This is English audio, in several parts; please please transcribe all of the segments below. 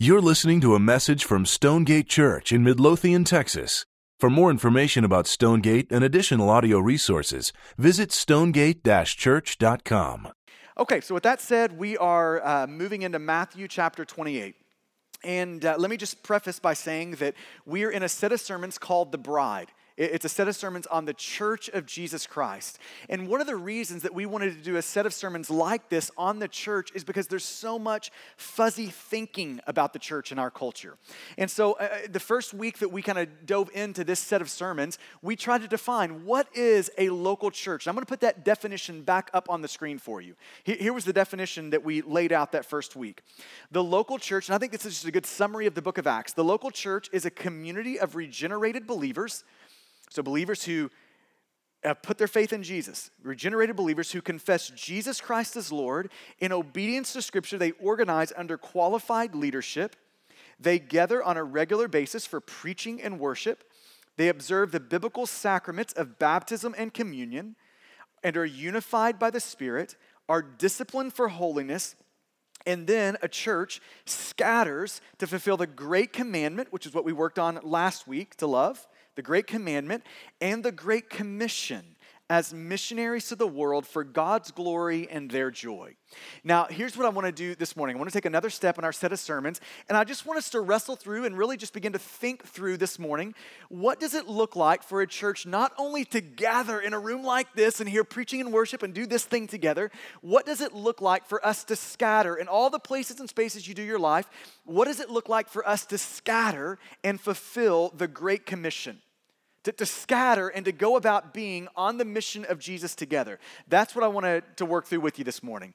You're listening to a message from Stonegate Church in Midlothian, Texas. For more information about Stonegate and additional audio resources, visit stonegate church.com. Okay, so with that said, we are uh, moving into Matthew chapter 28. And uh, let me just preface by saying that we are in a set of sermons called The Bride. It's a set of sermons on the church of Jesus Christ. And one of the reasons that we wanted to do a set of sermons like this on the church is because there's so much fuzzy thinking about the church in our culture. And so uh, uh the first week that we kind of dove into this set of sermons, we tried to define what is a local church. I'm going to put that definition back up on the screen for you. Here was the definition that we laid out that first week. The local church, and I think this is just a good summary of the book of Acts. The local church is a community of regenerated believers so, believers who have put their faith in Jesus, regenerated believers who confess Jesus Christ as Lord, in obedience to Scripture, they organize under qualified leadership. They gather on a regular basis for preaching and worship. They observe the biblical sacraments of baptism and communion and are unified by the Spirit, are disciplined for holiness, and then a church scatters to fulfill the great commandment, which is what we worked on last week to love the Great Commandment, and the Great Commission as missionaries to the world for God's glory and their joy. Now, here's what I want to do this morning. I want to take another step in our set of sermons, and I just want us to wrestle through and really just begin to think through this morning what does it look like for a church not only to gather in a room like this and hear preaching and worship and do this thing together, what does it look like for us to scatter in all the places and spaces you do your life? What does it look like for us to scatter and fulfill the Great Commission? To, to scatter and to go about being on the mission of Jesus together. That's what I want to work through with you this morning.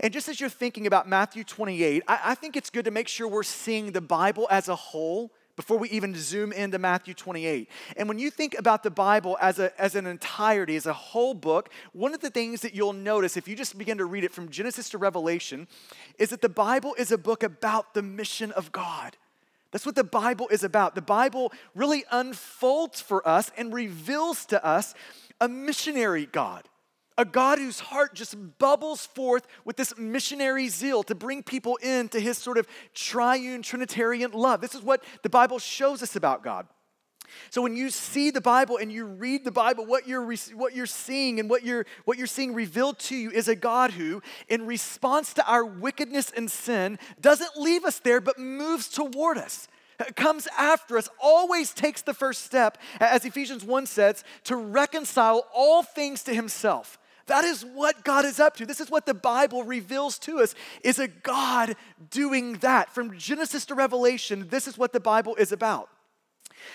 And just as you're thinking about Matthew 28, I, I think it's good to make sure we're seeing the Bible as a whole before we even zoom into Matthew 28. And when you think about the Bible as, a, as an entirety, as a whole book, one of the things that you'll notice if you just begin to read it from Genesis to Revelation is that the Bible is a book about the mission of God. That's what the Bible is about. The Bible really unfolds for us and reveals to us a missionary God, a God whose heart just bubbles forth with this missionary zeal to bring people into his sort of triune Trinitarian love. This is what the Bible shows us about God. So when you see the Bible and you read the Bible, what you're, what you're seeing and what you're, what you're seeing revealed to you is a God who, in response to our wickedness and sin, doesn't leave us there but moves toward us comes after us, always takes the first step, as Ephesians 1 says, to reconcile all things to himself. That is what God is up to. This is what the Bible reveals to us is a God doing that. From Genesis to Revelation, this is what the Bible is about.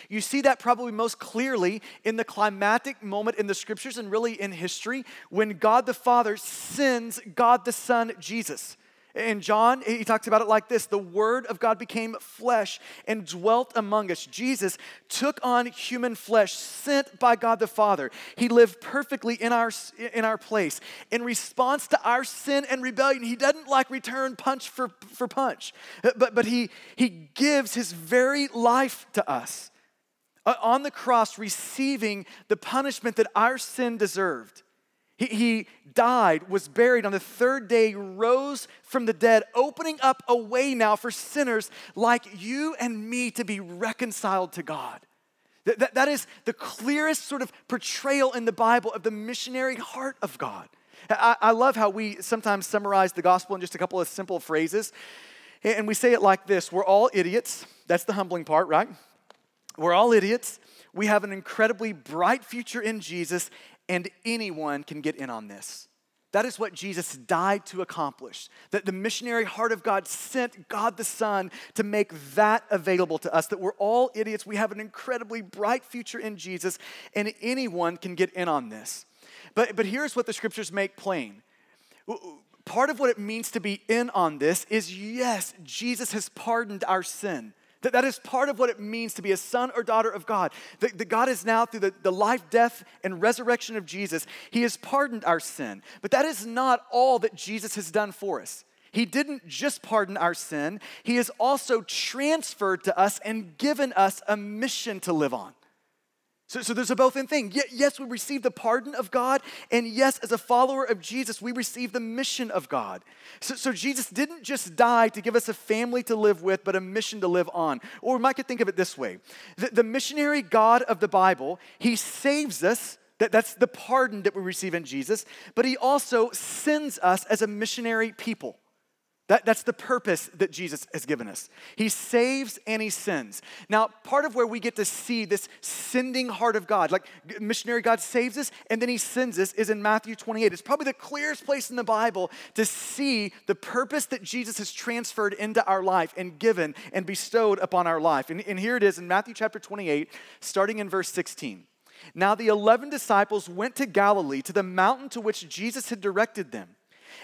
You see that probably most clearly in the climatic moment in the scriptures and really in history when God the Father sends God the Son, Jesus. In John, he talks about it like this The Word of God became flesh and dwelt among us. Jesus took on human flesh, sent by God the Father. He lived perfectly in our, in our place. In response to our sin and rebellion, he doesn't like return punch for, for punch, but, but he, he gives his very life to us Uh, on the cross, receiving the punishment that our sin deserved. He, he died, was buried, on the third day rose from the dead, opening up a way now for sinners like you and me to be reconciled to God. That, that, that is the clearest sort of portrayal in the Bible of the missionary heart of God. I, I love how we sometimes summarize the gospel in just a couple of simple phrases. And we say it like this We're all idiots. That's the humbling part, right? We're all idiots. We have an incredibly bright future in Jesus, and anyone can get in on this. That is what Jesus died to accomplish. That the missionary heart of God sent God the Son to make that available to us. That we're all idiots. We have an incredibly bright future in Jesus, and anyone can get in on this. But, but here's what the scriptures make plain. Part of what it means to be in on this is yes, Jesus has pardoned our sin. That, that is part of what it means to be a son or daughter of God. That, that God is now, through the, the life, death, and resurrection of Jesus, He has pardoned our sin. But that is not all that Jesus has done for us. He didn't just pardon our sin, He has also transferred to us and given us a mission to live on. So, so there's a both in thing. Yes, we receive the pardon of God, and yes, as a follower of Jesus, we receive the mission of God. So, so Jesus didn't just die to give us a family to live with, but a mission to live on. Or we might could think of it this way the, the missionary God of the Bible, he saves us. That, that's the pardon that we receive in Jesus, but he also sends us as a missionary people. That, that's the purpose that Jesus has given us. He saves and he sends. Now, part of where we get to see this sending heart of God, like missionary God saves us and then he sends us, is in Matthew 28. It's probably the clearest place in the Bible to see the purpose that Jesus has transferred into our life and given and bestowed upon our life. And, and here it is in Matthew chapter 28, starting in verse 16. Now, the 11 disciples went to Galilee, to the mountain to which Jesus had directed them.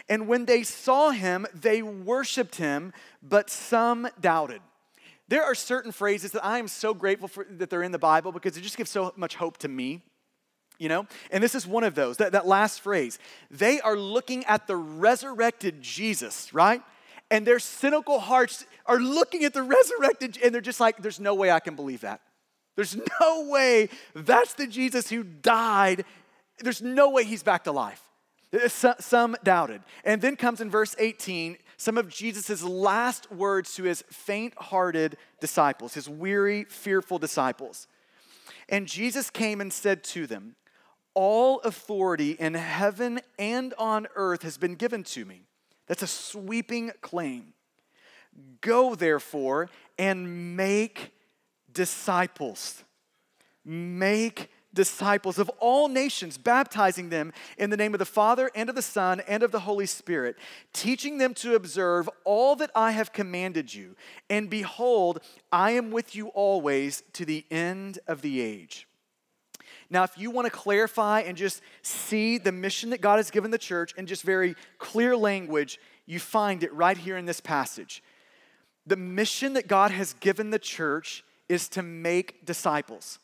And when they saw him, they worshiped him, but some doubted. There are certain phrases that I am so grateful for that they're in the Bible because it just gives so much hope to me. You know? And this is one of those, that, that last phrase. They are looking at the resurrected Jesus, right? And their cynical hearts are looking at the resurrected, and they're just like, there's no way I can believe that. There's no way that's the Jesus who died. There's no way he's back to life. Uh, some doubted. And then comes in verse 18 some of Jesus' last words to his faint hearted disciples, his weary, fearful disciples. And Jesus came and said to them, All authority in heaven and on earth has been given to me. That's a sweeping claim. Go, therefore, and make disciples. Make disciples of all nations, baptizing them in the name of the Father and of the Son and of the Holy Spirit, teaching them to observe all that I have commanded you. And behold, I am with you always to the end of the age. Now, if you want to clarify and just see the mission that God has given the church in just very clear language, you find it right here in this passage. The mission that God has given the church is to make disciples.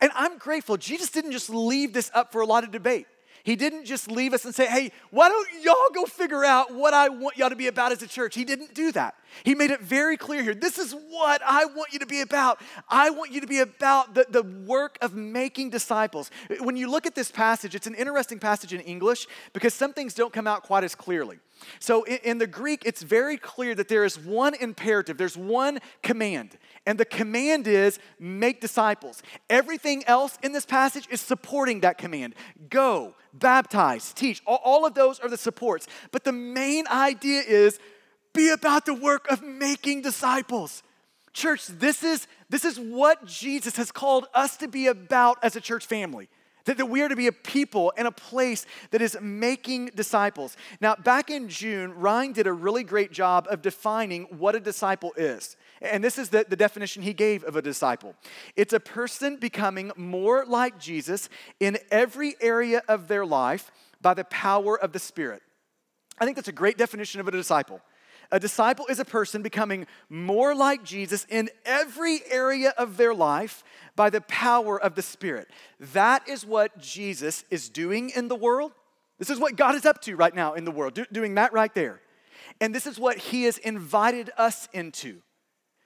And I'm grateful. Jesus didn't just leave this up for a lot of debate. He didn't just leave us and say, hey, why don't y'all go figure out what I want y'all to be about as a church? He didn't do that. He made it very clear here. This is what I want you to be about. I want you to be about the, the work of making disciples. When you look at this passage, it's an interesting passage in English because some things don't come out quite as clearly. So in, in the Greek, it's very clear that there is one imperative, there's one command. And the command is make disciples. Everything else in this passage is supporting that command. Go, baptize, teach. All, all of those are the supports. But the main idea is be about the work of making disciples. Church, this is, this is what Jesus has called us to be about as a church family. That, that we are to be a people and a place that is making disciples. Now, back in June, Ryan did a really great job of defining what a disciple is. And this is the, the definition he gave of a disciple it's a person becoming more like Jesus in every area of their life by the power of the Spirit. I think that's a great definition of a disciple. A disciple is a person becoming more like Jesus in every area of their life by the power of the Spirit. That is what Jesus is doing in the world. This is what God is up to right now in the world, do, doing that right there. And this is what He has invited us into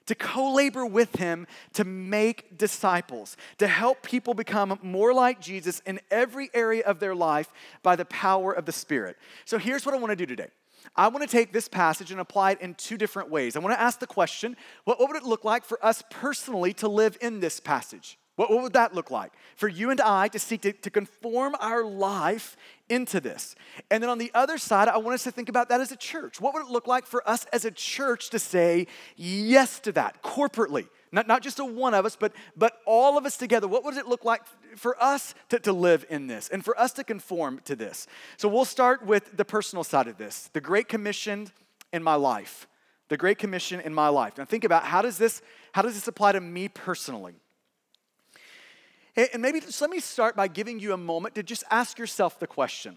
to co labor with Him to make disciples, to help people become more like Jesus in every area of their life by the power of the Spirit. So here's what I want to do today. I want to take this passage and apply it in two different ways. I want to ask the question what, what would it look like for us personally to live in this passage? What, what would that look like? For you and I to seek to, to conform our life into this. And then on the other side, I want us to think about that as a church. What would it look like for us as a church to say yes to that corporately? Not, not just a one of us, but, but all of us together. What would it look like for us to, to live in this and for us to conform to this? So we'll start with the personal side of this the Great Commission in my life. The Great Commission in my life. Now think about how does this, how does this apply to me personally? And maybe just let me start by giving you a moment to just ask yourself the question.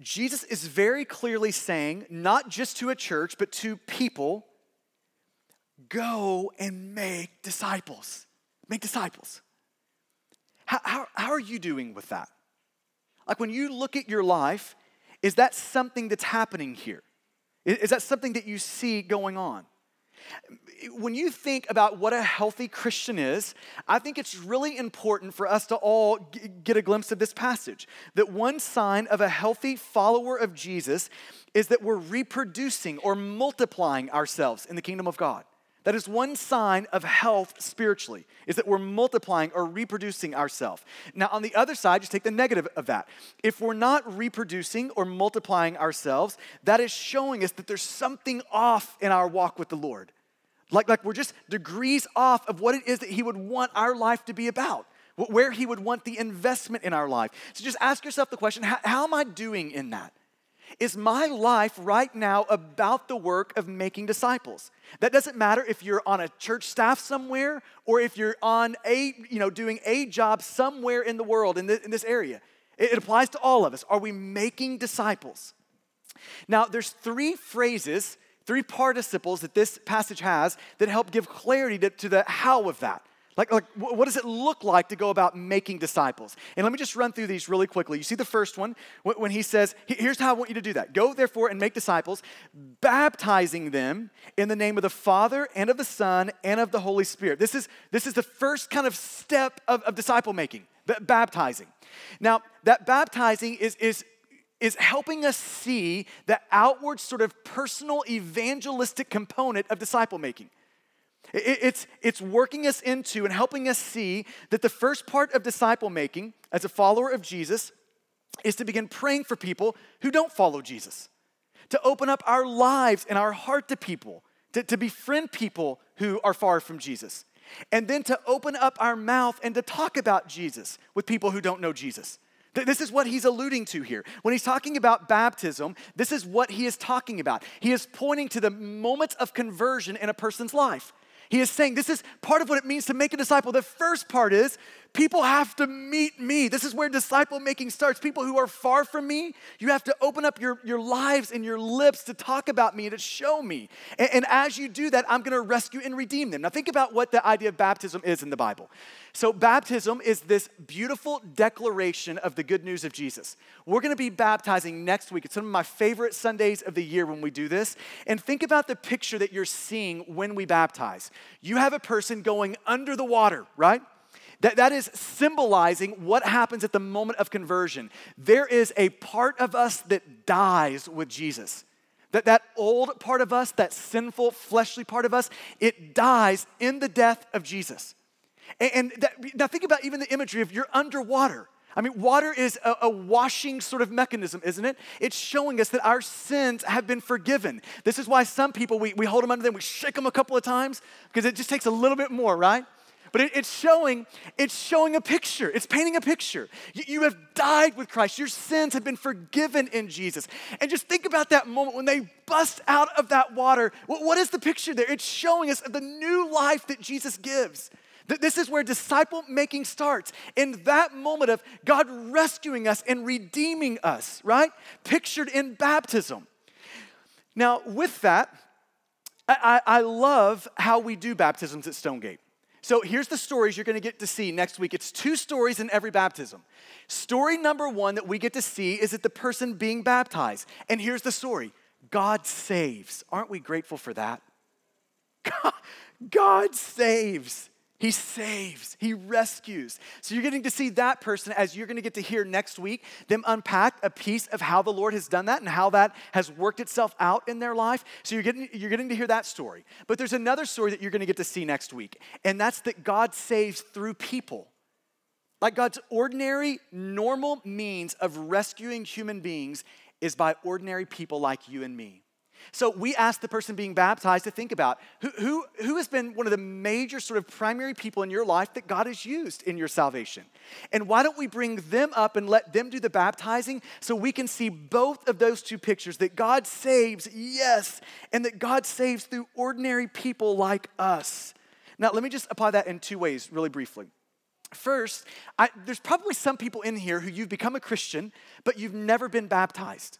Jesus is very clearly saying, not just to a church, but to people, go and make disciples. Make disciples. How, how, how are you doing with that? Like when you look at your life, is that something that's happening here? Is that something that you see going on? When you think about what a healthy Christian is, I think it's really important for us to all g- get a glimpse of this passage. That one sign of a healthy follower of Jesus is that we're reproducing or multiplying ourselves in the kingdom of God. That is one sign of health spiritually, is that we're multiplying or reproducing ourselves. Now, on the other side, just take the negative of that. If we're not reproducing or multiplying ourselves, that is showing us that there's something off in our walk with the Lord. Like, like we're just degrees off of what it is that He would want our life to be about, where He would want the investment in our life. So just ask yourself the question how, how am I doing in that? Is my life right now about the work of making disciples? That doesn't matter if you're on a church staff somewhere or if you're on a, you know, doing a job somewhere in the world in, in this area. It, it applies to all of us. Are we making disciples? Now, there's three phrases, three participles that this passage has that help give clarity to, to the how of that. Like, like, what does it look like to go about making disciples? And let me just run through these really quickly. You see the first one when he says, Here's how I want you to do that go, therefore, and make disciples, baptizing them in the name of the Father and of the Son and of the Holy Spirit. This is, this is the first kind of step of, of disciple making, baptizing. Now, that baptizing is, is, is helping us see the outward, sort of personal evangelistic component of disciple making. It's, it's working us into and helping us see that the first part of disciple making as a follower of Jesus is to begin praying for people who don't follow Jesus, to open up our lives and our heart to people, to, to befriend people who are far from Jesus, and then to open up our mouth and to talk about Jesus with people who don't know Jesus. This is what he's alluding to here. When he's talking about baptism, this is what he is talking about. He is pointing to the moments of conversion in a person's life. He is saying this is part of what it means to make a disciple. The first part is people have to meet me. This is where disciple making starts. People who are far from me, you have to open up your, your lives and your lips to talk about me, to show me. And, and as you do that, I'm going to rescue and redeem them. Now, think about what the idea of baptism is in the Bible. So, baptism is this beautiful declaration of the good news of Jesus. We're going to be baptizing next week. It's one of my favorite Sundays of the year when we do this. And think about the picture that you're seeing when we baptize. You have a person going under the water, right? That, that is symbolizing what happens at the moment of conversion. There is a part of us that dies with Jesus. That, that old part of us, that sinful, fleshly part of us, it dies in the death of Jesus. And, that, now think about even the imagery of you're underwater. I mean, water is a, a, washing sort of mechanism, isn't it? It's showing us that our sins have been forgiven. This is why some people, we, we hold them under them, we shake them a couple of times, because it just takes a little bit more, right? But it, it's showing, it's showing a picture. It's painting a picture. You, you have died with Christ. Your sins have been forgiven in Jesus. And just think about that moment when they bust out of that water. what, what is the picture there? It's showing us the new life that Jesus gives. This is where disciple making starts. In that moment of God rescuing us and redeeming us, right? Pictured in baptism. Now, with that, I, I, love how we do baptisms at Stonegate. So here's the stories you're gonna get to see next week. It's two stories in every baptism. Story number one that we get to see is that the person being baptized. And here's the story God saves. Aren't we grateful for that? God, God saves. He saves, He rescues. So you're getting to see that person as you're going to get to hear next week them unpack a piece of how the Lord has done that and how that has worked itself out in their life. So you're getting, you're getting to hear that story. But there's another story that you're going to get to see next week, and that's that God saves through people. Like God's ordinary, normal means of rescuing human beings is by ordinary people like you and me. So we asked the person being baptized to think about who, who, who has been one of the major sort of primary people in your life that God has used in your salvation. And why don't we bring them up and let them do the baptizing so we can see both of those two pictures that God saves, yes, and that God saves through ordinary people like us. Now, let me just apply that in two ways, really briefly. First, I, there's probably some people in here who you've become a Christian, but you've never been baptized.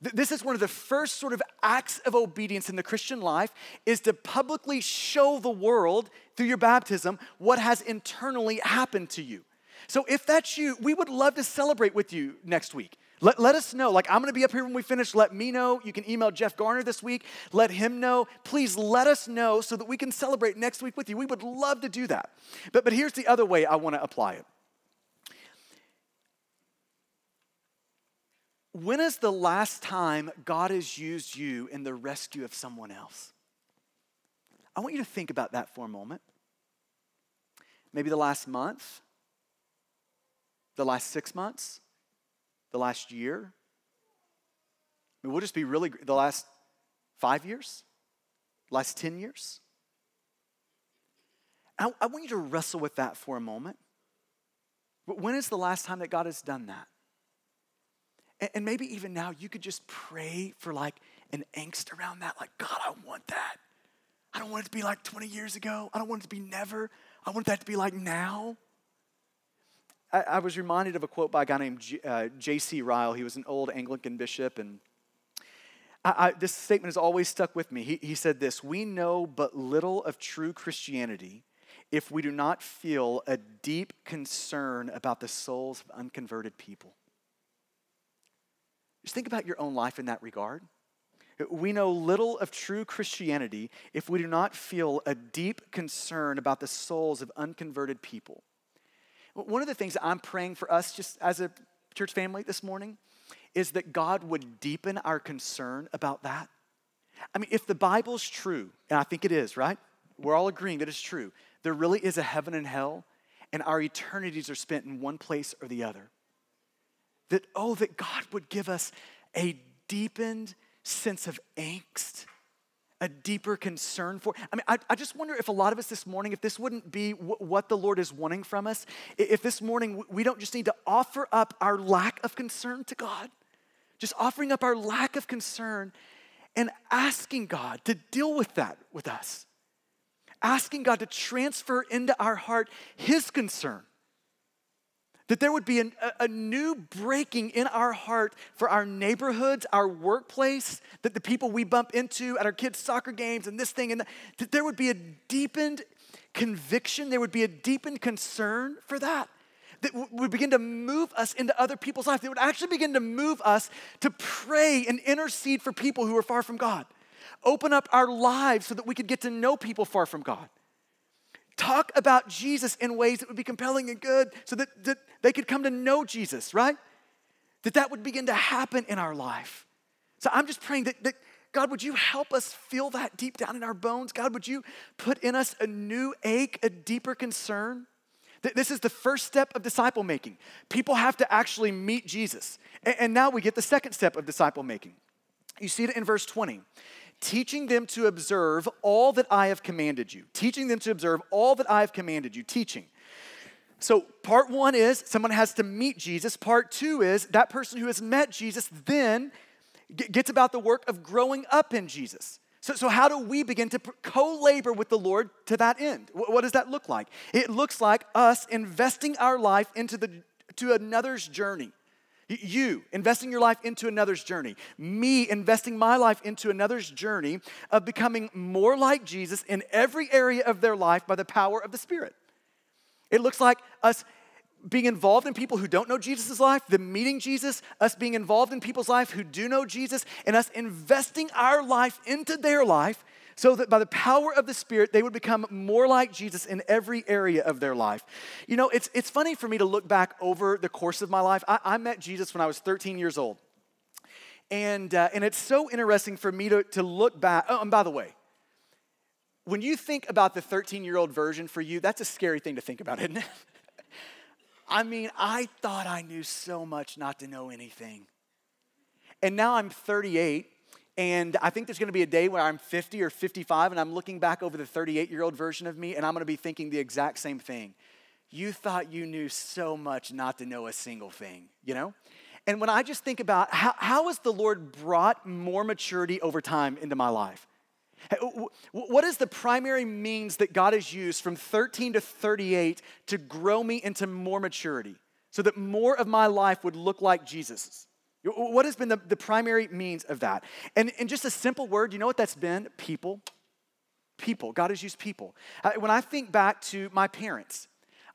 This is one of the first sort of acts of obedience in the Christian life is to publicly show the world through your baptism what has internally happened to you. So if that's you, we would love to celebrate with you next week. Let, let us know. Like, I'm going to be up here when we finish. Let me know. You can email Jeff Garner this week. Let him know. Please let us know so that we can celebrate next week with you. We would love to do that. But, but here's the other way I want to apply it. When is the last time God has used you in the rescue of someone else? I want you to think about that for a moment. Maybe the last month, the last six months, the last year. I mean, we'll just be really, the last five years, last 10 years. I, I want you to wrestle with that for a moment. But when is the last time that God has done that? And, maybe even now you could just pray for like an angst around that, like, God, I want that. I don't want it to be like 20 years ago. I don't want it to be never. I want that to be like now. I, I was reminded of a quote by a guy named J.C. Uh, Ryle. He was an old Anglican bishop, and I, I, this statement has always stuck with me. He, he said this We know but little of true Christianity if we do not feel a deep concern about the souls of unconverted people. Just think about your own life in that regard. We know little of true Christianity if we do not feel a deep concern about the souls of unconverted people. One of the things I'm praying for us, just as a church family this morning, is that God would deepen our concern about that. I mean, if the Bible's true, and I think it is, right? We're all agreeing that it's true. There really is a heaven and hell, and our eternities are spent in one place or the other. That, oh, that God would give us a deepened sense of angst a deeper concern for. I mean, I, I, just wonder if a lot of us this morning, if this wouldn't be w- what the Lord is wanting from us, if this morning we don't just need to offer up our lack of concern to God, just offering up our lack of concern and asking God to deal with that with us, asking God to transfer into our heart His concern that there would be an, a, a, new breaking in our heart for our neighborhoods, our workplace, that the people we bump into at our kids' soccer games and this thing, and that, that there would be a deepened conviction, there would be a deepened concern for that. That would begin to move us into other people's lives. That would actually begin to move us to pray and intercede for people who are far from God. Open up our lives so that we could get to know people far from God talk about Jesus in ways that would be compelling and good so that, that they could come to know Jesus, right? That that would begin to happen in our life. So I'm just praying that, that God, would you help us feel that deep down in our bones? God, would you put in us a new ache, a deeper concern? That this is the first step of disciple making. People have to actually meet Jesus. And now we get the second step of disciple making. You see it in verse 20 teaching them to observe all that I have commanded you. Teaching them to observe all that I have commanded you. Teaching. So, part one is someone has to meet Jesus. Part two is that person who has met Jesus then gets about the work of growing up in Jesus. So, so how do we begin to co labor with the Lord to that end? What does that look like? It looks like us investing our life into the, to another's journey. You investing your life into another's journey. Me investing my life into another's journey of becoming more like Jesus in every area of their life by the power of the Spirit. It looks like us being involved in people who don't know Jesus' life, them meeting Jesus, us being involved in people's life who do know Jesus, and us investing our life into their life so that by the power of the Spirit, they would become more like Jesus in every area of their life. You know, it's, it's funny for me to look back over the course of my life. I, I met Jesus when I was 13 years old. And, uh, and it's so interesting for me to, to look back. Oh, and by the way, when you think about the 13 year old version for you, that's a scary thing to think about, isn't it? I mean, I thought I knew so much not to know anything. And now I'm 38 and I think there's going to be a day where I'm 50 or 55 and I'm looking back over the 38 year old version of me and I'm going to be thinking the exact same thing. You thought you knew so much not to know a single thing, you know? And when I just think about how, how has the Lord brought more maturity over time into my life? What is the primary means that God has used from 13 to 38 to grow me into more maturity so that more of my life would look like Jesus'? What has been the, the primary means of that? And in just a simple word, you know what that's been? People. People. God has used people. Uh, when I think back to my parents,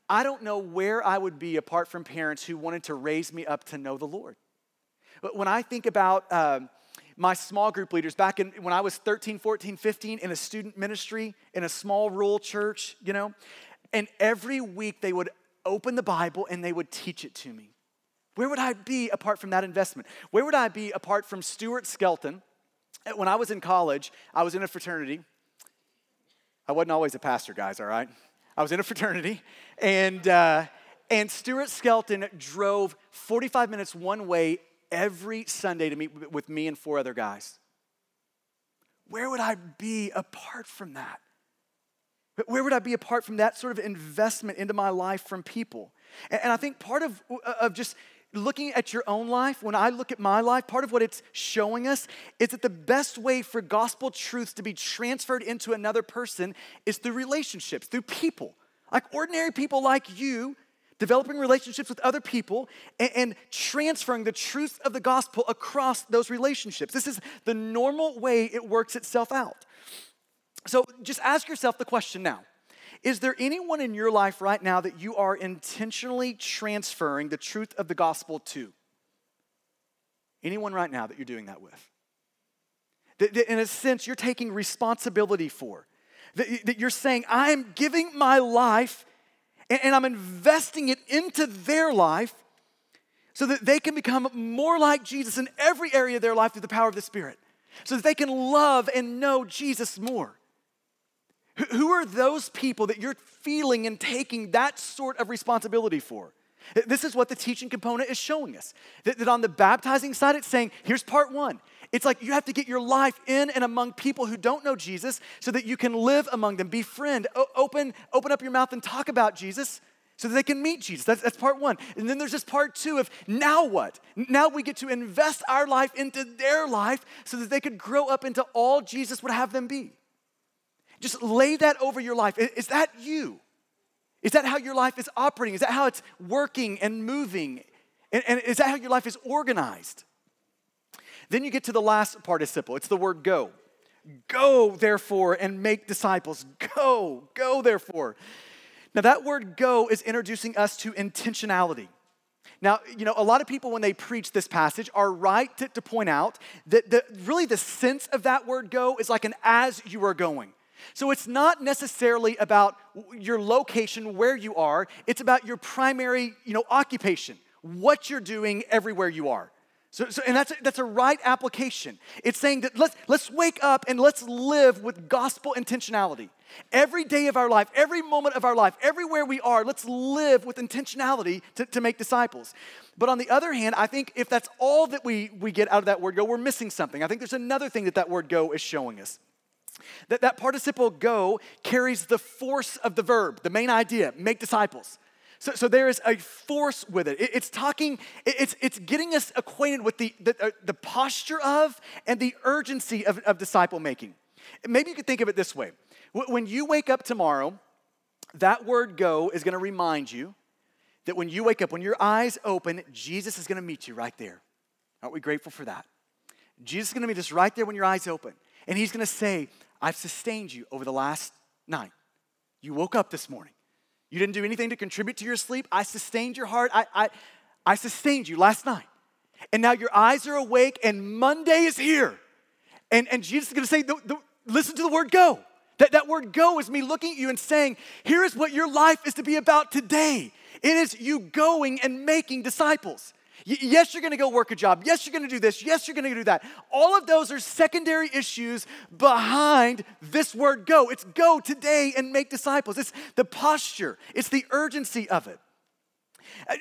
I don't know where I would be apart from parents who wanted to raise me up to know the Lord. But when I think about um, my small group leaders back in when I was 13, 14, 15 in a student ministry in a small rural church, you know, and every week they would open the Bible and they would teach it to me. Where would I be apart from that investment? Where would I be apart from Stuart Skelton? When I was in college, I was in a fraternity. I wasn't always a pastor, guys, all right? I was in a fraternity, and, uh, and Stuart Skelton drove 45 minutes one way every Sunday to meet with me and four other guys. Where would I be apart from that? Where would I be apart from that sort of investment into my life from people? And I think part of, of just looking at your own life, when I look at my life, part of what it's showing us is that the best way for gospel truths to be transferred into another person is through relationships, through people. Like ordinary people like you, developing relationships with other people and, and transferring the truth of the gospel across those relationships. This is the normal way it works itself out. So just ask yourself the question now is there anyone in your life right now that you are intentionally transferring the truth of the gospel to? Anyone right now that you're doing that with? That, that in a sense, you're taking responsibility for. That, that you're saying, I'm giving my life and, and I'm investing it into their life so that they can become more like Jesus in every area of their life through the power of the Spirit, so that they can love and know Jesus more. Who are those people that you're feeling and taking that sort of responsibility for? This is what the teaching component is showing us. That, that, on the baptizing side, it's saying, here's part one. It's like you have to get your life in and among people who don't know Jesus so that you can live among them, befriend, o- open, open up your mouth and talk about Jesus so that they can meet Jesus. That's, that's part one. And then there's this part two of now what? Now we get to invest our life into their life so that they could grow up into all Jesus would have them be. Just lay that over your life. Is that you? Is that how your life is operating? Is that how it's working and moving? And, and is that how your life is organized? Then you get to the last participle. It's the word go. Go, therefore, and make disciples. Go, go, therefore. Now, that word go is introducing us to intentionality. Now, you know, a lot of people, when they preach this passage, are right to, to point out that the, really the sense of that word go is like an as you are going. So it's not necessarily about your location, where you are, it's about your primary, you know, occupation, what you're doing everywhere you are. So, so, and that's a, that's a right application. It's saying that let's, let's wake up and let's live with gospel intentionality. Every day of our life, every moment of our life, everywhere we are, let's live with intentionality to, to make disciples. But on the other hand, I think if that's all that we, we get out of that word go, we're missing something. I think there's another thing that that word go is showing us. That, that participle go carries the force of the verb, the main idea, make disciples. So, so there is a force with it. it it's talking, it, it's, it's getting us acquainted with the, the, uh, the posture of and the urgency of, of disciple making. Maybe you could think of it this way when you wake up tomorrow, that word go is going to remind you that when you wake up, when your eyes open, Jesus is going to meet you right there. Aren't we grateful for that? Jesus is going to meet us right there when your eyes open. And he's going to say, I've sustained you over the last night. You woke up this morning. You didn't do anything to contribute to your sleep. I sustained your heart. I, I, I sustained you last night. And now your eyes are awake, and Monday is here. And, and Jesus is going to say, the, the, listen to the word go. That, that word go is me looking at you and saying, here is what your life is to be about today. It is you going and making disciples. Yes, you're gonna go work a job. Yes, you're gonna do this. Yes, you're gonna do that. All of those are secondary issues behind this word go. It's go today and make disciples. It's the posture, it's the urgency of it.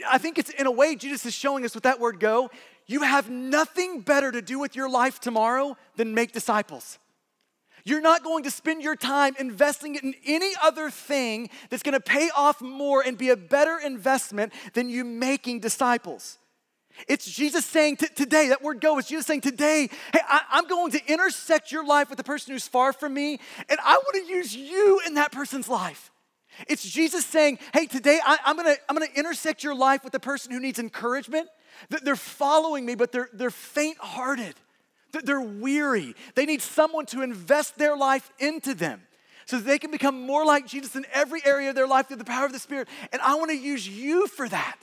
I think it's in a way, Jesus is showing us with that word go, you have nothing better to do with your life tomorrow than make disciples. You're not going to spend your time investing it in any other thing that's going to pay off more and be a better investment than you making disciples. It's Jesus saying t- today, that word go is Jesus saying today, hey, I, I'm going to intersect your life with the person who's far from me, and I want to use you in that person's life. It's Jesus saying, hey, today I, am gonna, I'm gonna intersect your life with the person who needs encouragement. That they're following me, but they're, they're faint hearted. That they're weary. They need someone to invest their life into them so that they can become more like Jesus in every area of their life through the power of the Spirit. And I want to use you for that.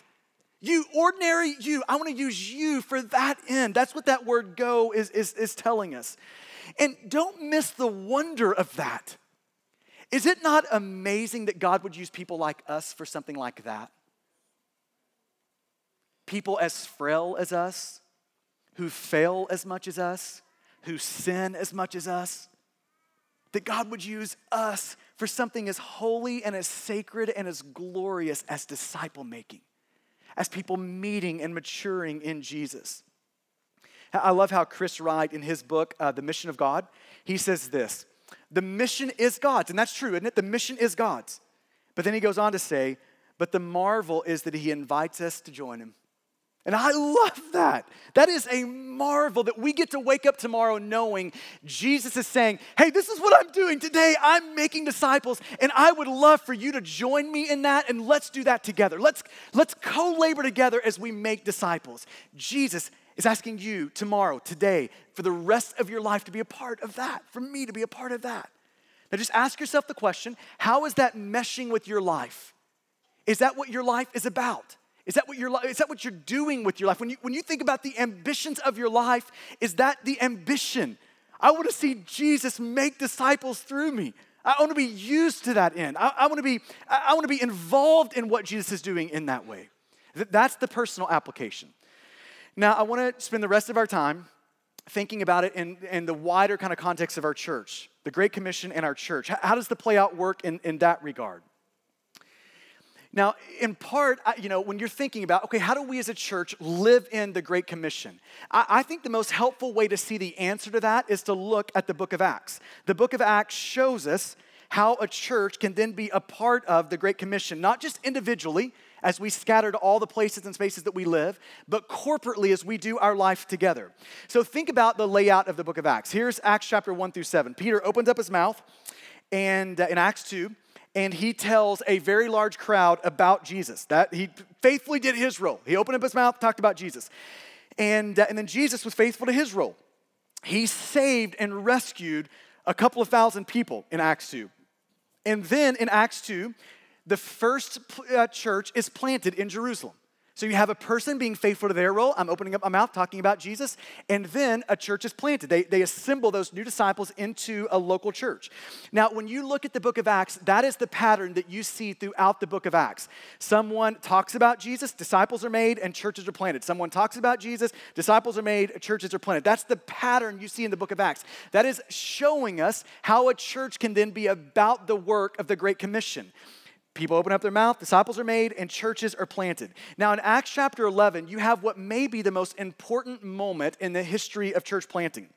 You, ordinary you. I want to use you for that end. That's what that word go is, is, is telling us. And don't miss the wonder of that. Is it not amazing that God would use people like us for something like that? People as frail as us, who fail as much as us, who sin as much as us. That God would use us for something as holy and as sacred and as glorious as disciple making, as people meeting and maturing in Jesus. I love how Chris Wright, in his book, uh, The Mission of God, he says this The mission is God's, and that's true, isn't it? The mission is God's. But then he goes on to say, But the marvel is that he invites us to join him. And I love that. That is a marvel that we get to wake up tomorrow knowing Jesus is saying, Hey, this is what I'm doing today. I'm making disciples, and I would love for you to join me in that, and let's do that together. Let's, let's co labor together as we make disciples. Jesus is asking you tomorrow, today, for the rest of your life to be a part of that, for me to be a part of that. Now, just ask yourself the question how is that meshing with your life? Is that what your life is about? Is that what you're is that what you're doing with your life? When you when you think about the ambitions of your life, is that the ambition? I want to see Jesus make disciples through me. I want to be used to that end. I, I want to be I want to be involved in what Jesus is doing in that way. That's the personal application. Now, I want to spend the rest of our time thinking about it in, in the wider kind of context of our church, the Great Commission and our church. How, how does the play out work in, in that regard? Now, in part, you know, when you're thinking about, okay, how do we as a church live in the Great Commission? I, think the most helpful way to see the answer to that is to look at the book of Acts. The book of Acts shows us how a church can then be a part of the Great Commission, not just individually, as we scatter to all the places and spaces that we live, but corporately as we do our life together. So think about the layout of the book of Acts. Here's Acts chapter 1 through 7. Peter opens up his mouth, and uh, in Acts 2, and he tells a very large crowd about Jesus. That he faithfully did his role. He opened up his mouth, talked about Jesus. And, uh, and then Jesus was faithful to his role. He saved and rescued a couple of thousand people in Acts 2. And then in Acts 2, the first uh, church is planted in Jerusalem. So you have a person being faithful to their role. I'm opening up my mouth talking about Jesus. And then a church is planted. They, they assemble those new disciples into a local church. Now, when you look at the book of Acts, that is the pattern that you see throughout the book of Acts. Someone talks about Jesus, disciples are made, and churches are planted. Someone talks about Jesus, disciples are made, churches are planted. That's the pattern you see in the book of Acts. That is showing us how a church can then be about the work of the Great Commission. People open up their mouth, disciples are made, and churches are planted. Now, in Acts chapter 11, you have what may be the most important moment in the history of church planting.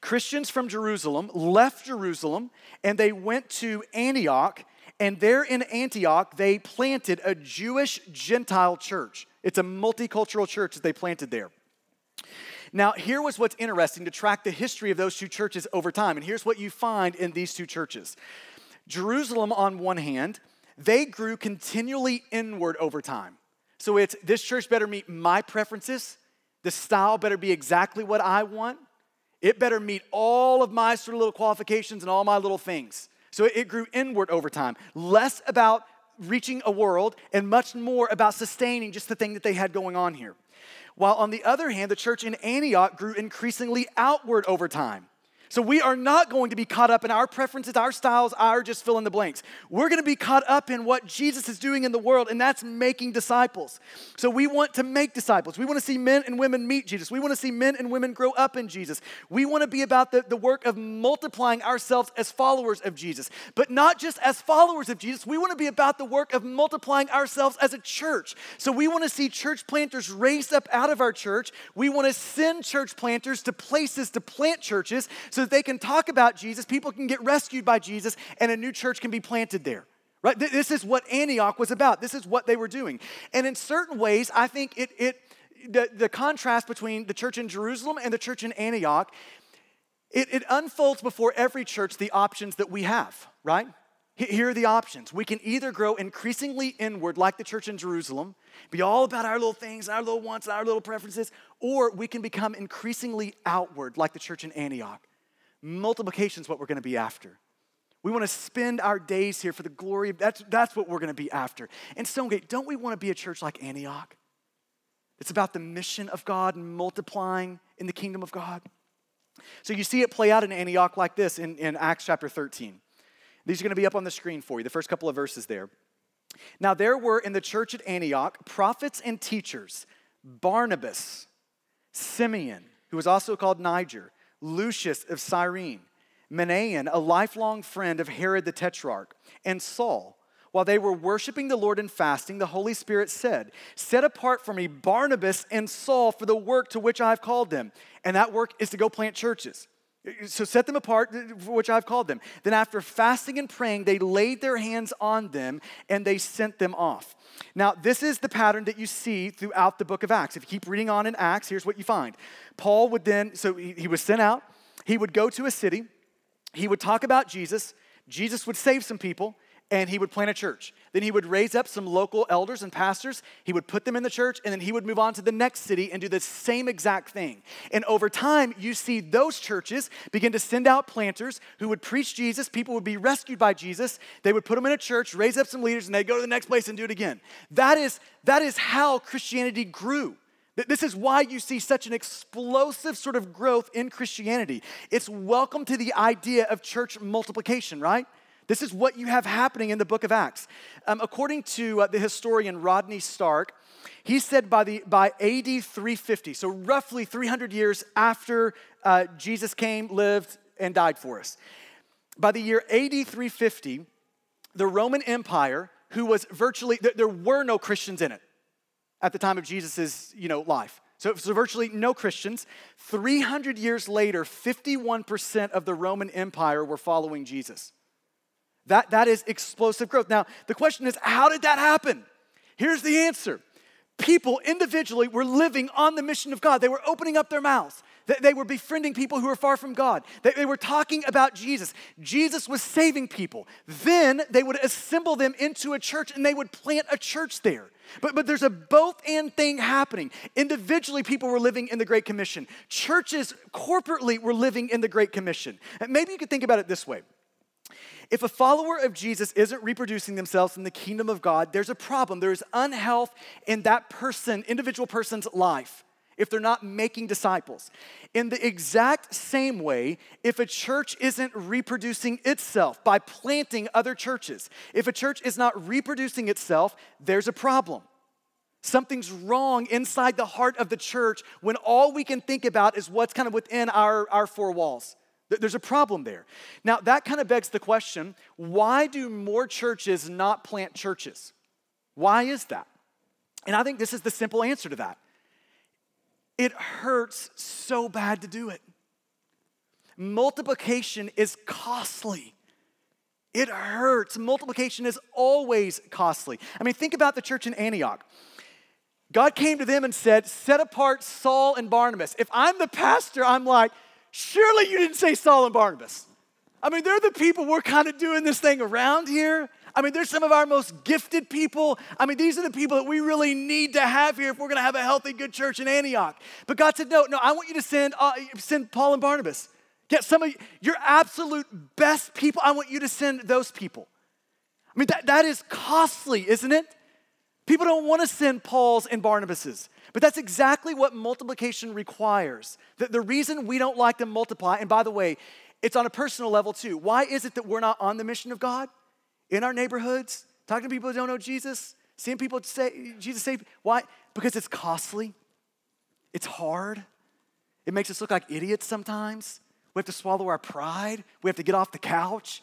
Christians from Jerusalem left Jerusalem and they went to Antioch, and there in Antioch, they planted a Jewish Gentile church. It's a multicultural church that they planted there. Now, here was what's interesting to track the history of those two churches over time. And here's what you find in these two churches Jerusalem, on one hand, they grew continually inward over time. So it's this church better meet my preferences. The style better be exactly what I want. It better meet all of my sort of little qualifications and all my little things. So it grew inward over time, less about reaching a world and much more about sustaining just the thing that they had going on here. While on the other hand, the church in Antioch grew increasingly outward over time. So we are not going to be caught up in our preferences, our styles, our just fill in the blanks. We're going to be caught up in what Jesus is doing in the world, and that's making disciples. So we want to make disciples. We want to see men and women meet Jesus. We want to see men and women grow up in Jesus. We want to be about the, the work of multiplying ourselves as followers of Jesus. But not just as followers of Jesus, we want to be about the work of multiplying ourselves as a church. So we want to see church planters raised up out of our church. We want to send church planters to places to plant churches so that they can talk about Jesus, people can get rescued by Jesus, and a new church can be planted there. Right? This is what Antioch was about. This is what they were doing. And in certain ways, I think it, it the, the contrast between the church in Jerusalem and the church in Antioch, it, it unfolds before every church the options that we have, right? Here are the options. We can either grow increasingly inward, like the church in Jerusalem, be all about our little things, our little wants, our little preferences, or we can become increasingly outward, like the church in Antioch. Multiplication is what we're going to be after. We want to spend our days here for the glory of that's that's what we're going to be after. And Stonegate, don't we want to be a church like Antioch? It's about the mission of God and multiplying in the kingdom of God. So you see it play out in Antioch like this in, in Acts chapter 13. These are going to be up on the screen for you, the first couple of verses there. Now, there were in the church at Antioch prophets and teachers Barnabas, Simeon, who was also called Niger, Lucius of Cyrene, Manaen, a lifelong friend of Herod the Tetrarch, and Saul. While they were worshiping the Lord and fasting, the Holy Spirit said, Set apart for me Barnabas and Saul for the work to which I have called them. And that work is to go plant churches. So set them apart, which I've called them. Then, after fasting and praying, they laid their hands on them and they sent them off. Now, this is the pattern that you see throughout the book of Acts. If you keep reading on in Acts, here's what you find Paul would then, so he was sent out, he would go to a city, he would talk about Jesus, Jesus would save some people, and he would plant a church. Then he would raise up some local elders and pastors, he would put them in the church, and then he would move on to the next city and do the same exact thing. And over time, you see those churches begin to send out planters who would preach Jesus. People would be rescued by Jesus. They would put them in a church, raise up some leaders, and they'd go to the next place and do it again. That is, that is how Christianity grew. This is why you see such an explosive sort of growth in Christianity. It's welcome to the idea of church multiplication, right? This is what you have happening in the book of Acts. Um, according to uh, the historian Rodney Stark, he said by, the, by AD 350, so roughly 300 years after uh, Jesus came, lived, and died for us, by the year AD 350, the Roman Empire, who was virtually, there were no Christians in it at the time of Jesus' you know, life. So, so virtually no Christians. 300 years later, 51% of the Roman Empire were following Jesus. That, that is explosive growth. Now, the question is, how did that happen? Here's the answer people individually were living on the mission of God. They were opening up their mouths. They were befriending people who were far from God. They were talking about Jesus. Jesus was saving people. Then they would assemble them into a church and they would plant a church there. But, but there's a both and thing happening. Individually, people were living in the Great Commission. Churches corporately were living in the Great Commission. Maybe you could think about it this way if a follower of Jesus isn't reproducing themselves in the kingdom of God, there's a problem. There's unhealth in that person, individual person's life, if they're not making disciples. In the exact same way, if a church isn't reproducing itself by planting other churches, if a church is not reproducing itself, there's a problem. Something's wrong inside the heart of the church when all we can think about is what's kind of within our, our four walls. There's a problem there. Now, that kind of begs the question why do more churches not plant churches? Why is that? And I think this is the simple answer to that. It hurts so bad to do it. Multiplication is costly. It hurts. Multiplication is always costly. I mean, think about the church in Antioch. God came to them and said, Set apart Saul and Barnabas. If I'm the pastor, I'm like, Surely you didn't say Saul and Barnabas. I mean, they're the people we're kind of doing this thing around here. I mean, they're some of our most gifted people. I mean, these are the people that we really need to have here if we're going to have a healthy, good church in Antioch. But God said, no, no, I want you to send, uh, send Paul and Barnabas. Get some of your absolute best people. I want you to send those people. I mean, that, that is costly, isn't it? People don't want to send Paul's and Barnabas's. But that's exactly what multiplication requires. The, the reason we don't like to multiply, and by the way, it's on a personal level too. Why is it that we're not on the mission of God in our neighborhoods, talking to people who don't know Jesus, seeing people say Jesus say why? Because it's costly. It's hard. It makes us look like idiots sometimes. We have to swallow our pride. We have to get off the couch.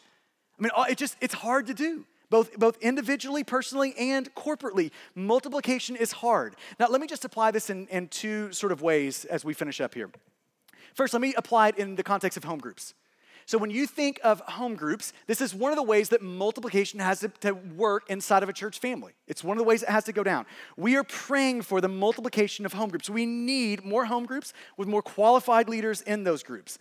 I mean, it just it's hard to do both, both individually, personally, and corporately. Multiplication is hard. Now, let me just apply this in, in two sort of ways as we finish up here. First, let me apply it in the context of home groups. So, when you think of home groups, this is one of the ways that multiplication has to, to, work inside of a church family. It's one of the ways it has to go down. We are praying for the multiplication of home groups. We need more home groups with more qualified leaders in those groups.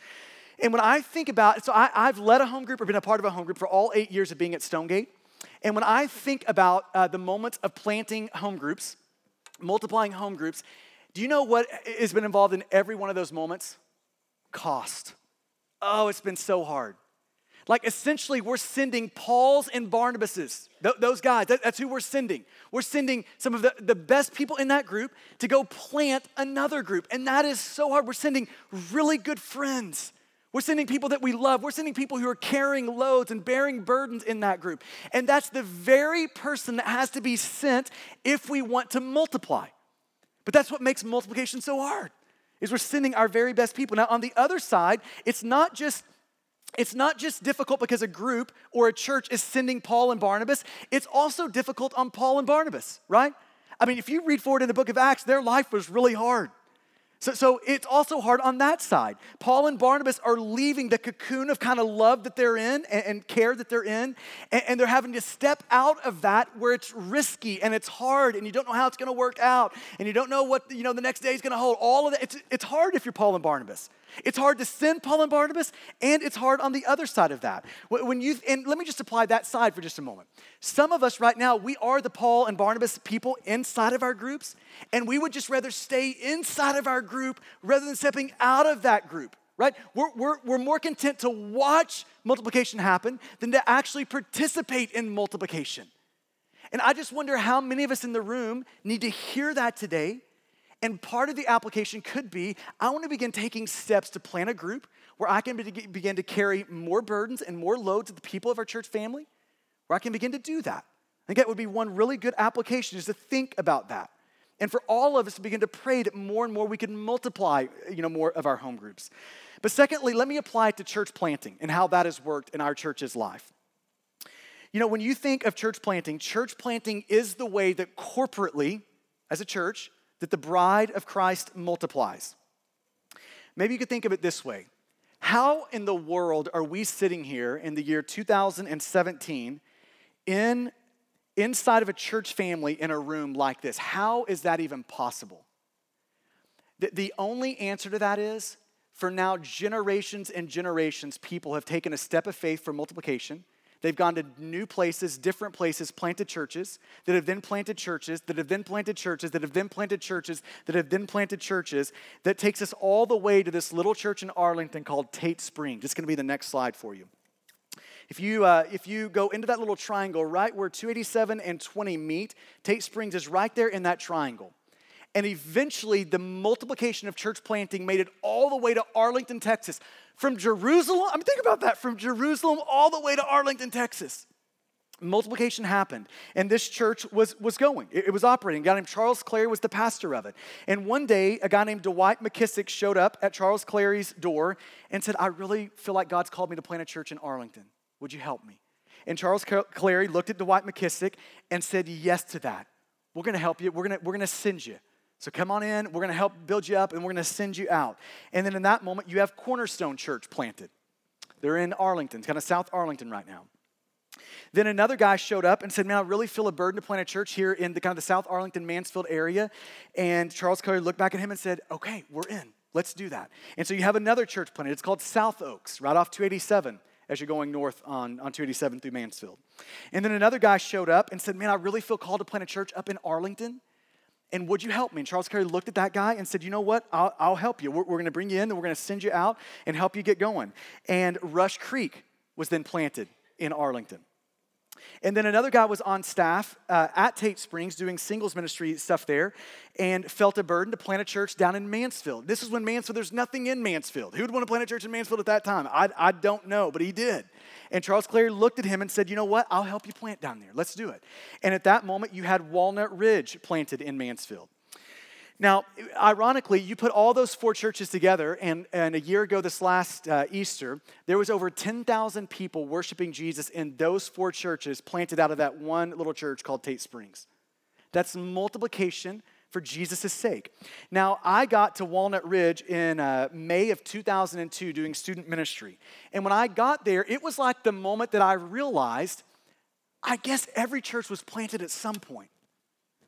And when I think about, so I, have led a home group or been a part of a home group for all eight years of being at Stonegate. And when I think about uh, the moments of planting home groups, multiplying home groups, do you know what has been involved in every one of those moments? Cost. Oh, it's been so hard. Like essentially, we're sending Paul's and Barnabas's, th- those guys, that, that's who we're sending. We're sending some of the, the best people in that group to go plant another group. And that is so hard. We're sending really good friends. We're sending people that we love. We're sending people who are carrying loads and bearing burdens in that group. And that's the very person that has to be sent if we want to multiply. But that's what makes multiplication so hard. Is we're sending our very best people. Now on the other side, it's not just it's not just difficult because a group or a church is sending Paul and Barnabas, it's also difficult on Paul and Barnabas, right? I mean, if you read forward in the book of Acts, their life was really hard. So, so it's also hard on that side. Paul and Barnabas are leaving the cocoon of kind of love that they're in and, and care that they're in, and, and, they're having to step out of that where it's risky and it's hard and you don't know how it's going to work out and you don't know what you know the next day is going to hold. All of that, it's, it's hard if you're Paul and Barnabas. It's hard to send Paul and Barnabas, and it's hard on the other side of that. When you and let me just apply that side for just a moment. Some of us right now, we are the Paul and Barnabas people inside of our groups, and we would just rather stay inside of our group rather than stepping out of that group. Right? We're, we're, we're more content to watch multiplication happen than to actually participate in multiplication. And I just wonder how many of us in the room need to hear that today and part of the application could be I want to begin taking steps to plan a group where I can begin to carry more burdens and more loads of the people of our church family, where I can begin to do that. I think that would be one really good application is to think about that. And for all of us to begin to pray that more and more we can multiply, you know, more of our home groups. But secondly, let me apply it to church planting and how that has worked in our church's life. You know, when you think of church planting, church planting is the way that corporately, as a church, that the bride of Christ multiplies. Maybe you could think of it this way How in the world are we sitting here in the year 2017 in, inside of a church family in a room like this? How is that even possible? The, the only answer to that is for now, generations and generations, people have taken a step of faith for multiplication They've gone to new places, different places, planted churches that have then planted churches, that have then planted churches, that have then planted churches, that have then planted churches. That takes us all the way to this little church in Arlington called Tate Springs. It's going to be the next slide for you. If you, uh, if you go into that little triangle right where 287 and 20 meet, Tate Springs is right there in that triangle. And eventually, the multiplication of church planting made it all the way to Arlington, Texas. From Jerusalem, I mean, think about that, from Jerusalem all the way to Arlington, Texas. Multiplication happened, and this church was, was going. It, it was operating. A guy named Charles Clary was the pastor of it. And one day, a guy named Dwight McKissic showed up at Charles Clary's door and said, I really feel like God's called me to plant a church in Arlington. Would you help me? And Charles Clary looked at Dwight McKissic and said yes to that. We're gonna help you, we're gonna, we're gonna send you. So come on in, we're gonna help build you up, and we're gonna send you out. And then in that moment, you have Cornerstone Church planted. They're in Arlington, kind of South Arlington right now. Then another guy showed up and said, Man, I really feel a burden to plant a church here in the kind of the South Arlington, Mansfield area. And Charles Clary looked back at him and said, Okay, we're in. Let's do that. And so you have another church planted. It's called South Oaks, right off 287 as you're going north on, on 287 through Mansfield. And then another guy showed up and said, Man, I really feel called to plant a church up in Arlington and would you help me? And Charles Clary looked at that guy and said, You know what? I'll, I'll help you. We're, we're going to bring you in and we're going to send you out and help you get going. And Rush Creek was then planted in Arlington. And then another guy was on staff uh, at Tate Springs doing singles ministry stuff there and felt a burden to plant a church down in Mansfield. This is when Mansfield, there's nothing in Mansfield. Who would want to plant a church in Mansfield at that time? I, I don't know, but he did. And Charles Clary looked at him and said, You know what? I'll help you plant down there. Let's do it. And at that moment, you had Walnut Ridge planted in Mansfield. Now, ironically, you put all those four churches together, and, and a year ago, this last uh, Easter, there was over 10,000 people worshiping Jesus in those four churches planted out of that one little church called Tate Springs. That's multiplication for Jesus' sake. Now, I got to Walnut Ridge in uh, May of 2002 doing student ministry. And when I got there, it was like the moment that I realized I guess every church was planted at some point.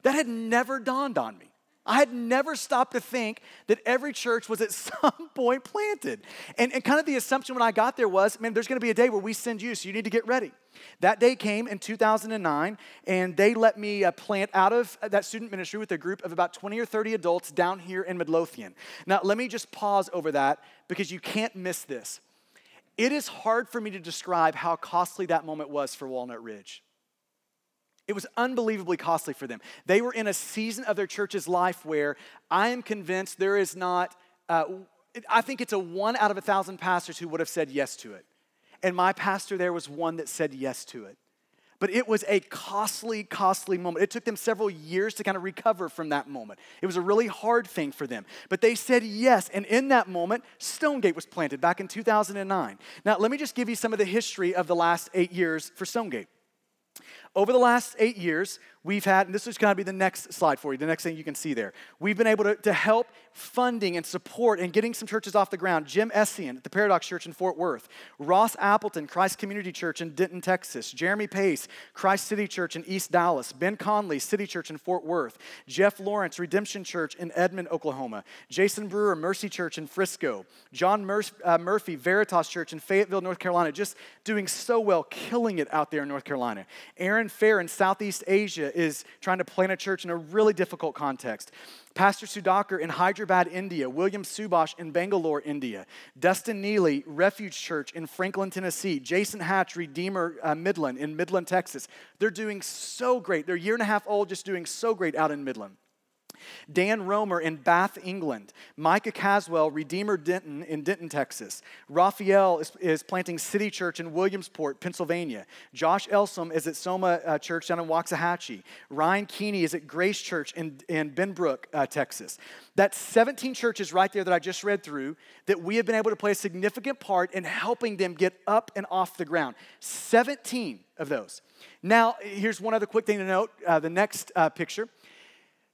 That had never dawned on me. I had never stopped to think that every church was at some point planted. And, and kind of the assumption when I got there was, man, there's to be a day where we send you, so you need to get ready. That day came in 2009, and they let me uh, plant out of that student ministry with a group of about 20 or 30 adults down here in Midlothian. Now, let me just pause over that because you can't miss this. It is hard for me to describe how costly that moment was for Walnut Ridge. It was unbelievably costly for them. They were in a season of their church's life where I am convinced there is not, uh, I think it's a one out of a thousand pastors who would have said yes to it. And my pastor there was one that said yes to it. But it was a costly, costly moment. It took them several years to kind of recover from that moment. It was a really hard thing for them. But they said yes. And in that moment, Stonegate was planted back in 2009. Now, let me just give you some of the history of the last eight years for Stonegate. Over the last eight years, we've had, and this is going to be the next slide for you, the next thing you can see there. We've been able to, to help funding and support and getting some churches off the ground. Jim Essien at the Paradox Church in Fort Worth, Ross Appleton, Christ Community Church in Denton, Texas, Jeremy Pace, Christ City Church in East Dallas, Ben Conley, City Church in Fort Worth, Jeff Lawrence, Redemption Church in Edmond, Oklahoma, Jason Brewer, Mercy Church in Frisco, John Mur- uh, Murphy, Veritas Church in Fayetteville, North Carolina, just doing so well, killing it out there in North Carolina. Aaron Fair in Southeast Asia is trying to plant a church in a really difficult context. Pastor Sudhakar in Hyderabad, India, William Subash in Bangalore, India, Dustin Neely, Refuge Church in Franklin, Tennessee, Jason Hatch, Redeemer uh, Midland in Midland, Texas. They're doing so great. They're a year and a half old, just doing so great out in Midland. Dan Romer in Bath, England. Micah Caswell, Redeemer Denton in Denton, Texas. Raphael is, is planting City Church in Williamsport, Pennsylvania. Josh Elsom is at Soma uh, Church down in Waxahachie. Ryan Keeney is at Grace Church in, in Benbrook, uh, Texas. That's 17 churches right there that I just read through that we have been able to play a significant part in helping them get up and off the ground. 17 of those. Now, here's one other quick thing to note uh, the next uh, picture.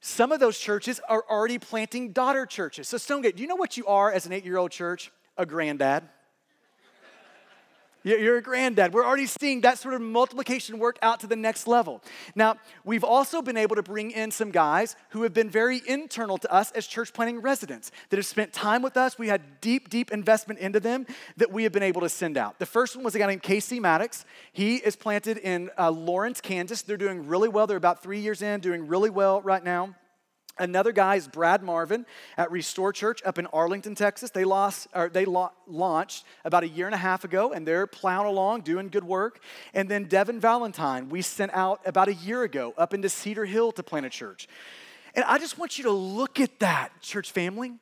Some of those churches are already planting daughter churches. So, Stonegate, do you know what you are as an eight year old church? A granddad. You're a granddad. We're already seeing that sort of multiplication work out to the next level. Now, we've also been able to bring in some guys who have been very internal to us as church planting residents that have spent time with us. We had deep, deep investment into them that we have been able to send out. The first one was a guy named Casey Maddox. He is planted in uh, Lawrence, Kansas. They're doing really well. They're about three years in, doing really well right now. Another guy is Brad Marvin at Restore Church up in Arlington, Texas. They, lost, or they lo- launched about a year and a half ago, and they're plowing along, doing good work. And then Devin Valentine, we sent out about a year ago up into Cedar Hill to plant a church. And I just want you to look at that, church family.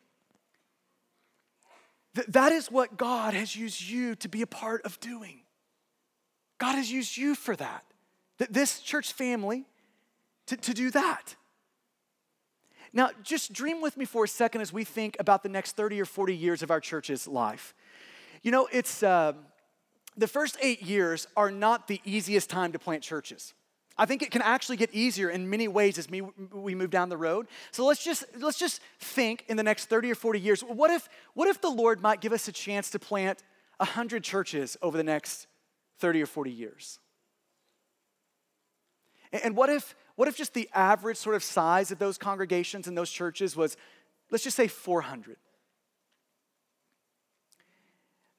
Th- that is what God has used you to be a part of doing. God has used you for that. That this church family to, to do that. Now, just dream with me for a second as we think about the next 30 or 40 years of our church's life. You know, it's uh, the first eight years are not the easiest time to plant churches. I think it can actually get easier in many ways as we, move down the road. So let's just let's just think in the next 30 or 40 years. What if what if the Lord might give us a chance to plant 100 churches over the next 30 or 40 years? And what if what if just the average sort of size of those congregations and those churches was, let's just say 400?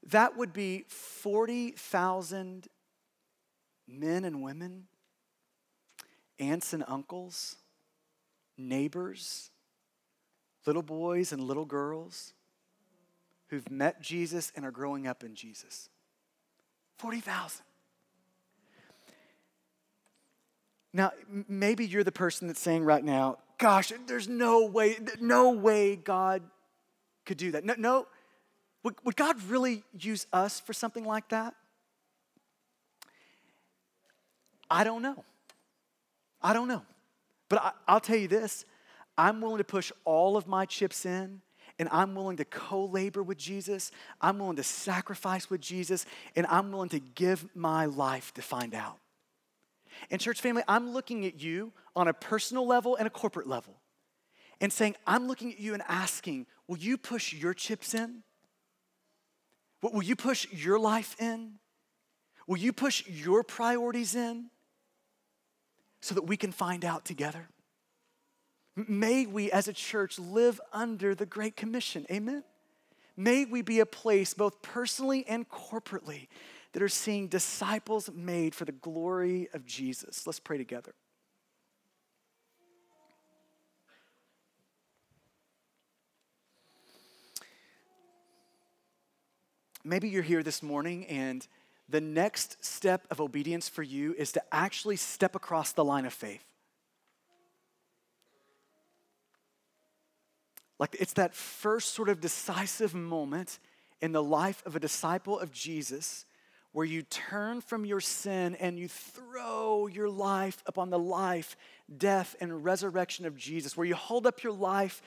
That would be 40,000 men and women, aunts and uncles, neighbors, little boys and little girls who've met Jesus and are growing up in Jesus. 40,000. Now, maybe you're the person that's saying right now, gosh, there's no way, no way God could do that. No, no. Would, would God really use us for something like that? I don't know. I don't know. But I, I'll tell you this I'm willing to push all of my chips in and I'm willing to co labor with Jesus. I'm willing to sacrifice with Jesus, and I'm willing to give my life to find out. And, church family, I'm looking at you on a personal level and a corporate level and saying, I'm looking at you and asking, will you push your chips in? Will you push your life in? Will you push your priorities in so that we can find out together? May we as a church live under the Great Commission. Amen. May we be a place, both personally and corporately, that are seeing disciples made for the glory of Jesus. Let's pray together. maybe you're here this morning and the next step of obedience for you is to actually step across the line of faith. Like it's that first sort of decisive moment in the life of a disciple of Jesus where you turn from your sin and you throw your life upon the life, death, and resurrection of Jesus, where you hold up your life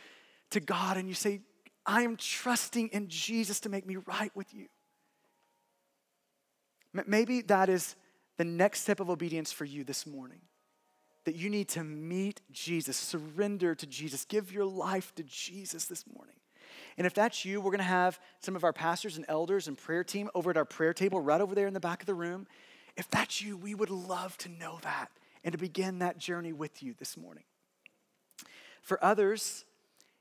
to God and you say, I am trusting in Jesus to make me right with you. Maybe that is the next step of obedience for you this morning. That you need to meet Jesus, surrender to Jesus, give your life to Jesus this morning. And if that's you, we're going to have some of our pastors and elders and prayer team over at our prayer table right over there in the back of the room. If that's you, we would love to know that and to begin that journey with you this morning. For others,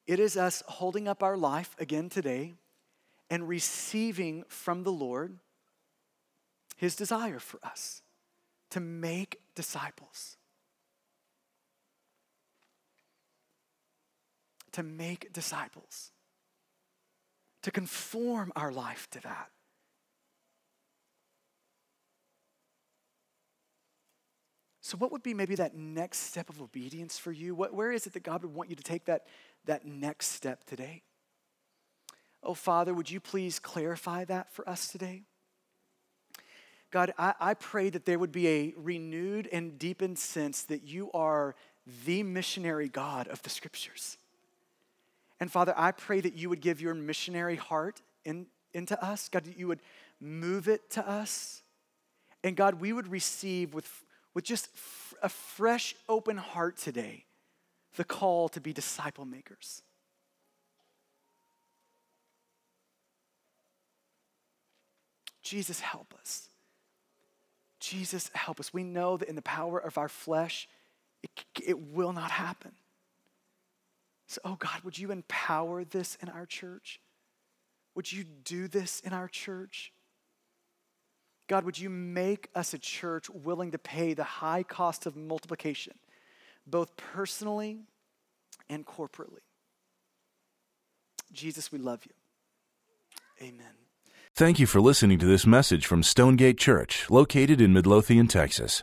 it is us holding up our life again today and receiving from the Lord his desire for us to make disciples. To make disciples. To conform our life to that. So, what would be maybe that next step of obedience for you? What, where is it that God would want you to take that, that next step today? Oh, Father, would you please clarify that for us today? God, I, I pray that there would be a renewed and deepened sense that you are the missionary God of the scriptures. And Father, I pray that you would give your missionary heart in, into us. God, that you would move it to us. And God, we would receive with, with just a fresh, open heart today the call to be disciple makers. Jesus, help us. Jesus, help us. We know that in the power of our flesh, it, it will not happen. So, oh God, would you empower this in our church? Would you do this in our church? God, would you make us a church willing to pay the high cost of multiplication, both personally and corporately? Jesus, we love you. Amen. Thank you for listening to this message from Stonegate Church, located in Midlothian, Texas.